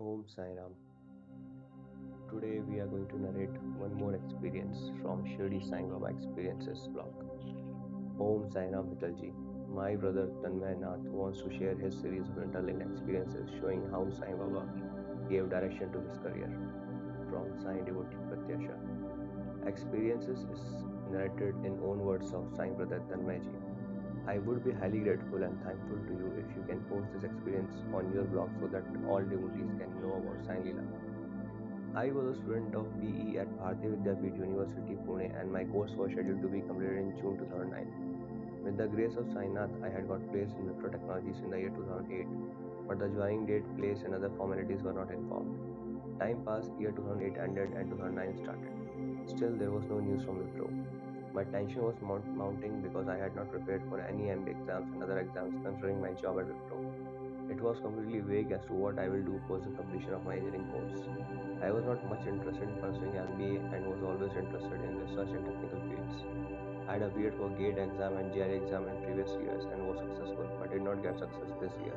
Om Sai Ram. Today we are going to narrate one more experience from Shirdi Sai Baba Experiences blog. Om Sai Ram Hetalji. My brother Tanmay Nath wants to share his series of interlinked experiences showing how Sai Baba gave direction to his career. From Sai Devotee Pratyasha. Experiences is narrated in own words of Sai brother Tanmayji. I would be highly grateful and thankful to you if you can post this experience on your blog so that all devotees can know about Sai Leela. I was a student of BE at Bharatiya Vidyapeeth University, Pune, and my course was scheduled to be completed in June 2009. With the grace of Sainath, I had got placed in Wipro Technologies in the year 2008, but the joining date, place, and other formalities were not informed. Time passed, year 2008 ended, and 2009 started. Still, there was no news from Wipro. My tension was mount- mounting because I had not prepared for any MBA exams and other exams considering my job at Wipro. It was completely vague as to what I will do post the completion of my engineering course. I was not much interested in pursuing MBA and was always interested in research and technical fields. I had appeared for GATE exam and GRE exam in previous years and was successful, but did not get success this year.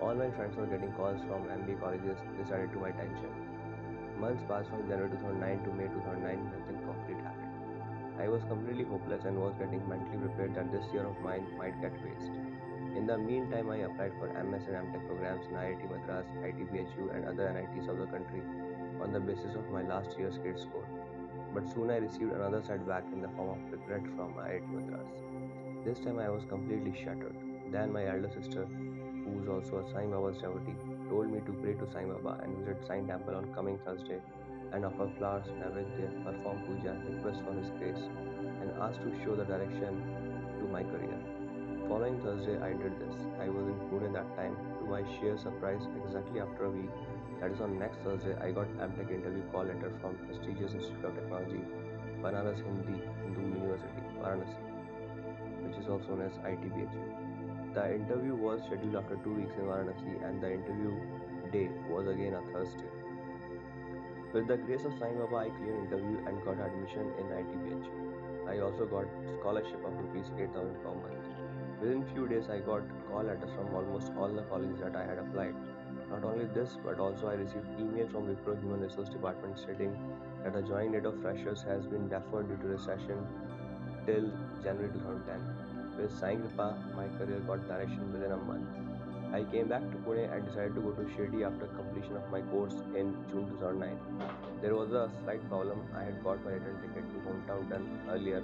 All my friends were getting calls from MBA colleges. This added to my tension. Months passed from January 2009 to May 2009, nothing concrete happened. I was completely hopeless and was getting mentally prepared that this year of mine might get waste. In the meantime, I applied for MS and MTech programs in IIT Madras, ITBHU, and other NITs of the country on the basis of my last year's grade score. But soon I received another setback in the form of regret from IIT Madras. This time I was completely shattered. Then my elder sister, who was also a Sai Baba's devotee, told me to pray to Sai Baba and visit Sai Temple on coming Thursday and offer flowers, naivedya, perform puja, request for his grace, and ask to show the direction to my career. Following Thursday, I did this. I was in Pune that time. To my sheer surprise, exactly after a week, that is on next Thursday, I got MTech interview call letter from prestigious Institute of Technology, Banaras Hindi Hindu University, Varanasi, which is also known as ITBHU. The interview was scheduled after two weeks in Varanasi, and the interview day was again a Thursday. With the grace of Sai Baba, I cleared interview and got admission in ITBHU. I also got scholarship of rupees 8000 per month. Within few days, I got call letters from almost all the colleges that I had applied. Not only this, but also I received email from Wipro Human Resource Department stating that the joining date of freshers has been deferred due to recession till January 2010. With Sai Kripa, my career got direction within a month. I came back to Pune and decided to go to Shirdi after completion of my course in June 2009. There was a slight problem. I had got my return ticket to hometown done earlier,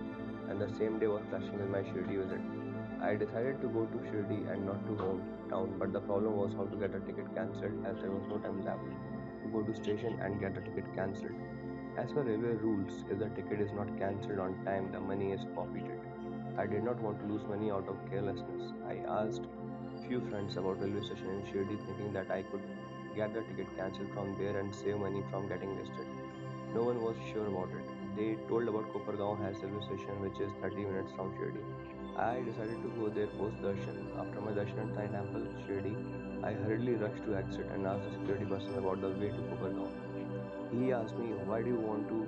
and the same day was clashing with my Shirdi visit. I decided to go to Shirdi and not to hometown, but the problem was how to get a ticket cancelled as there was no time left to go to station and get a ticket cancelled. As per railway rules, if the ticket is not cancelled on time, the money is forfeited. I did not want to lose money out of carelessness. I asked few friends about railway station in Shirdi thinking that I could get the ticket cancelled from there and save money from getting wasted. No one was sure about it. They told about Kopargaon has railway station which is 30 minutes from Shirdi. I decided to go there post darshan. After my darshan at Sai Temple, Shirdi, I hurriedly rushed to exit and asked the security person about the way to Kopargaon. He asked me, why do you want to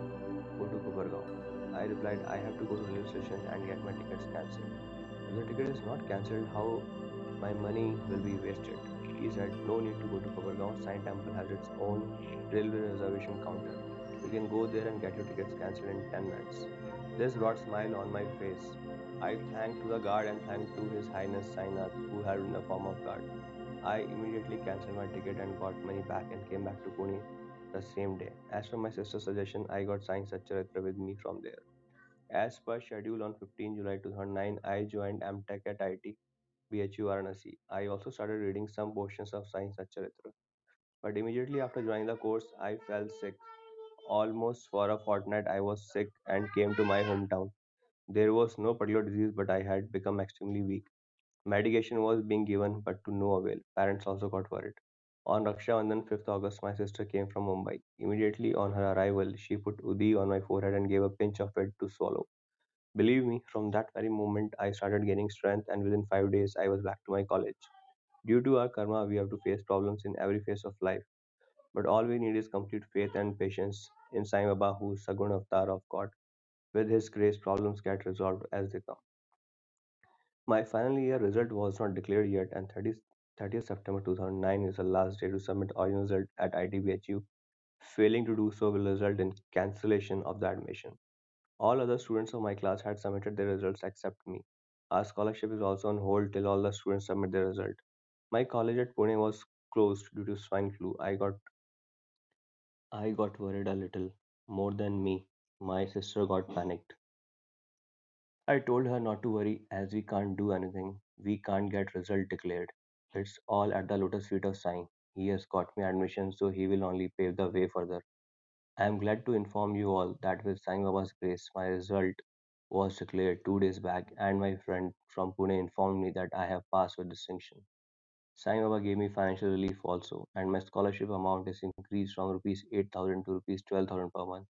go to Kopargaon? I replied, I have to go to railway station and get my tickets cancelled. If the ticket is not cancelled, how my money will be wasted? He said, no need to go to Kopargaon. Sai Temple has its own railway reservation counter. You can go there and get your tickets cancelled in 10 minutes. This brought smile on my face. I thanked to the guard and thanked to His Highness Sainath, who had in the form of guard. I immediately cancelled my ticket and got money back and came back to Pune the same day. As per my sister's suggestion, I got Sai Satcharitra with me from there. As per schedule on 15 July 2009, I joined MTech at IT BHU Varanasi. I also started reading some portions of Sai Satcharitra. But immediately after joining the course, I fell sick. Almost for a fortnight, I was sick and came to my hometown. There was no particular disease, but I had become extremely weak. Medication was being given, but to no avail. Parents also got worried. On Raksha Bandhan 5th August, my sister came from Mumbai. Immediately on her arrival, she put Udi on my forehead and gave a pinch of it to swallow. Believe me, from that very moment, I started gaining strength, and within five days, I was back to my college. Due to our karma, we have to face problems in every phase of life. But all we need is complete faith and patience in Sai Baba, who is Sagun Avatar of God. With His grace, problems get resolved as they come. My final year result was not declared yet, and 30 30th September 2009 is the last day to submit original result at ITBHU. Failing to do so will result in cancellation of the admission. All other students of my class had submitted their results except me. Our scholarship is also on hold till all the students submit their result. My college at Pune was closed due to swine flu. I got I got worried a little more than me. My sister got panicked. I told her not to worry as we can't do anything. We can't get result declared. It's all at the lotus feet of Sai. He has got me admission so he will only pave the way further. I am glad to inform you all that with Sai Baba's grace my result was declared two days back and my friend from Pune informed me that I have passed with distinction. Sai Baba gave me financial relief also and my scholarship amount is increased from rupees 8000 to rupees 12000 per month.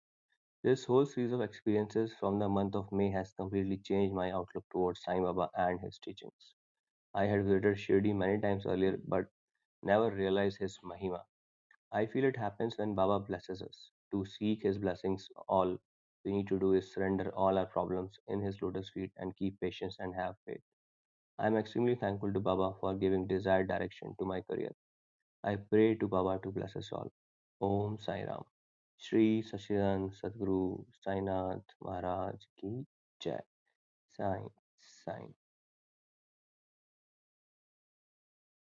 This whole series of experiences from the month of May has completely changed my outlook towards Sai Baba and his teachings. I had visited Shirdi many times earlier but never realized his Mahima. I feel it happens when Baba blesses us. To seek his blessings, all we need to do is surrender all our problems in his lotus feet and keep patience and have faith. I am extremely thankful to Baba for giving desired direction to my career. I pray to Baba to bless us all. Om Sai Ram. Shri Sachidanand Sadguru Sainath Maharaj Ki Jai. Sai Sai.